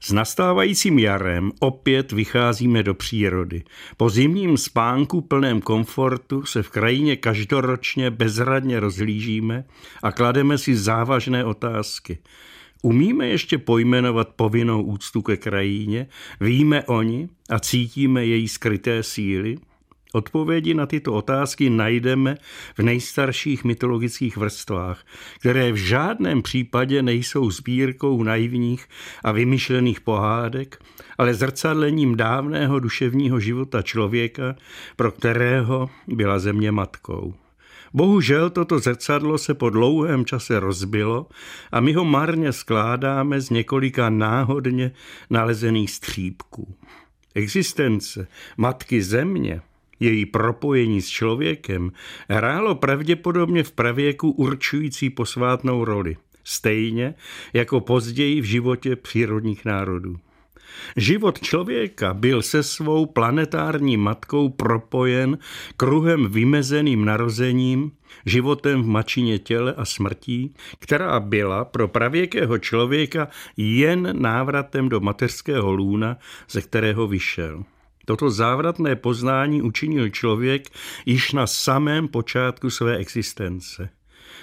S nastávajícím jarem opět vycházíme do přírody. Po zimním spánku plném komfortu se v krajině každoročně bezradně rozhlížíme a klademe si závažné otázky. Umíme ještě pojmenovat povinnou úctu ke krajině, víme o ní a cítíme její skryté síly? Odpovědi na tyto otázky najdeme v nejstarších mytologických vrstvách, které v žádném případě nejsou sbírkou naivních a vymyšlených pohádek, ale zrcadlením dávného duševního života člověka, pro kterého byla země matkou. Bohužel toto zrcadlo se po dlouhém čase rozbilo a my ho marně skládáme z několika náhodně nalezených střípků. Existence matky země její propojení s člověkem hrálo pravděpodobně v pravěku určující posvátnou roli, stejně jako později v životě přírodních národů. Život člověka byl se svou planetární matkou propojen kruhem vymezeným narozením, životem v mačině těle a smrtí, která byla pro pravěkého člověka jen návratem do mateřského lůna, ze kterého vyšel. Toto závratné poznání učinil člověk již na samém počátku své existence.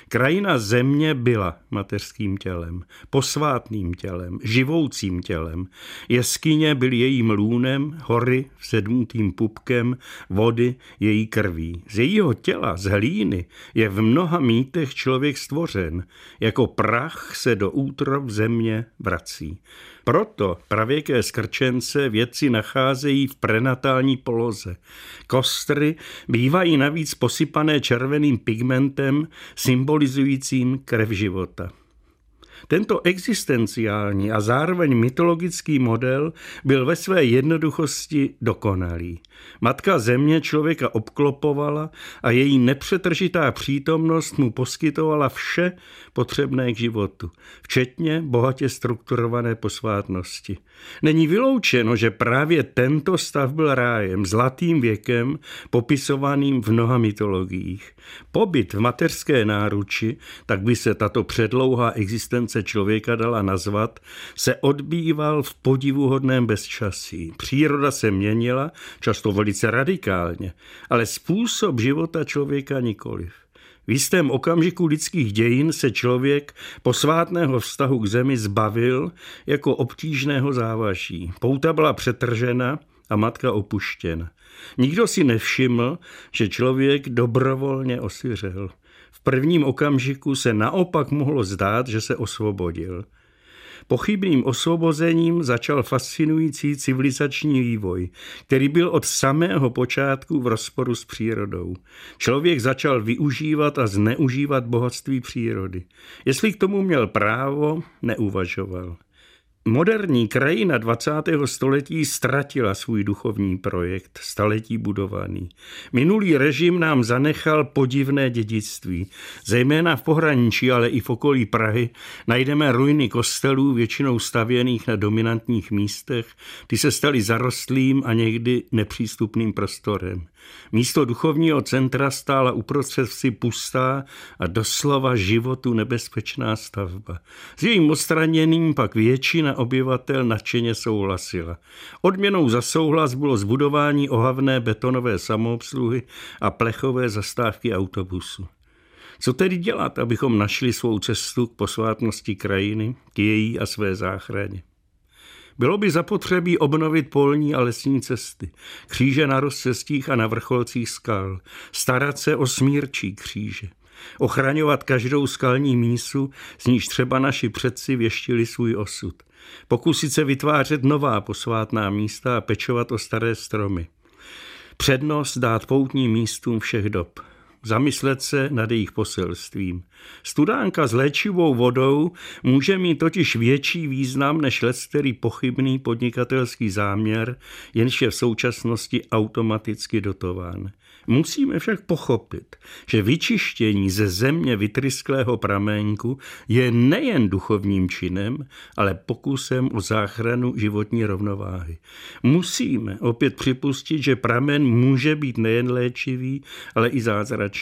Krajina země byla mateřským tělem, posvátným tělem, živoucím tělem. Jeskyně byl jejím lůnem, hory sedmutým pupkem, vody její krví. Z jejího těla, z hlíny, je v mnoha mýtech člověk stvořen. Jako prach se do útrov země vrací. Proto pravěké skrčence vědci nacházejí v prenatální poloze. Kostry bývají navíc posypané červeným pigmentem symbolizujícím krev života. Tento existenciální a zároveň mytologický model byl ve své jednoduchosti dokonalý. Matka země člověka obklopovala a její nepřetržitá přítomnost mu poskytovala vše potřebné k životu, včetně bohatě strukturované posvátnosti. Není vyloučeno, že právě tento stav byl rájem, zlatým věkem, popisovaným v mnoha mytologiích. Pobyt v mateřské náruči, tak by se tato předlouhá existence člověka dala nazvat, se odbýval v podivuhodném bezčasí. Příroda se měnila, často velice radikálně, ale způsob života člověka nikoliv. V jistém okamžiku lidských dějin se člověk posvátného vztahu k zemi zbavil jako obtížného závaží. Pouta byla přetržena a matka opuštěna. Nikdo si nevšiml, že člověk dobrovolně osyřel. V prvním okamžiku se naopak mohlo zdát, že se osvobodil. Pochybným osvobozením začal fascinující civilizační vývoj, který byl od samého počátku v rozporu s přírodou. Člověk začal využívat a zneužívat bohatství přírody. Jestli k tomu měl právo, neuvažoval. Moderní krajina 20. století ztratila svůj duchovní projekt, staletí budovaný. Minulý režim nám zanechal podivné dědictví. Zejména v pohraničí, ale i v okolí Prahy najdeme ruiny kostelů, většinou stavěných na dominantních místech. Ty se staly zarostlým a někdy nepřístupným prostorem. Místo duchovního centra stála uprostřed vsi pustá a doslova životu nebezpečná stavba. S jejím odstraněním pak většina obyvatel nadšeně souhlasila. Odměnou za souhlas bylo zbudování ohavné betonové samoobsluhy a plechové zastávky autobusu. Co tedy dělat, abychom našli svou cestu k posvátnosti krajiny, k její a své záchraně? Bylo by zapotřebí obnovit polní a lesní cesty, kříže na rozcestích a na vrcholcích skal, starat se o smírčí kříže, ochraňovat každou skalní mísu, z níž třeba naši předci věštili svůj osud, pokusit se vytvářet nová posvátná místa a pečovat o staré stromy. Přednost dát poutním místům všech dob – zamyslet se nad jejich poselstvím. Studánka s léčivou vodou může mít totiž větší význam než který pochybný podnikatelský záměr, jenž je v současnosti automaticky dotován. Musíme však pochopit, že vyčištění ze země vytrysklého pramenku je nejen duchovním činem, ale pokusem o záchranu životní rovnováhy. Musíme opět připustit, že pramen může být nejen léčivý, ale i zázračný.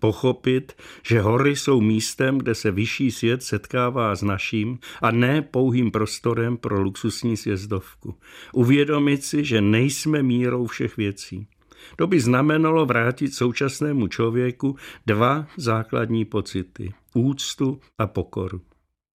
Pochopit, že hory jsou místem, kde se vyšší svět setkává s naším a ne pouhým prostorem pro luxusní sjezdovku. Uvědomit si, že nejsme mírou všech věcí. To by znamenalo vrátit současnému člověku dva základní pocity. Úctu a pokoru.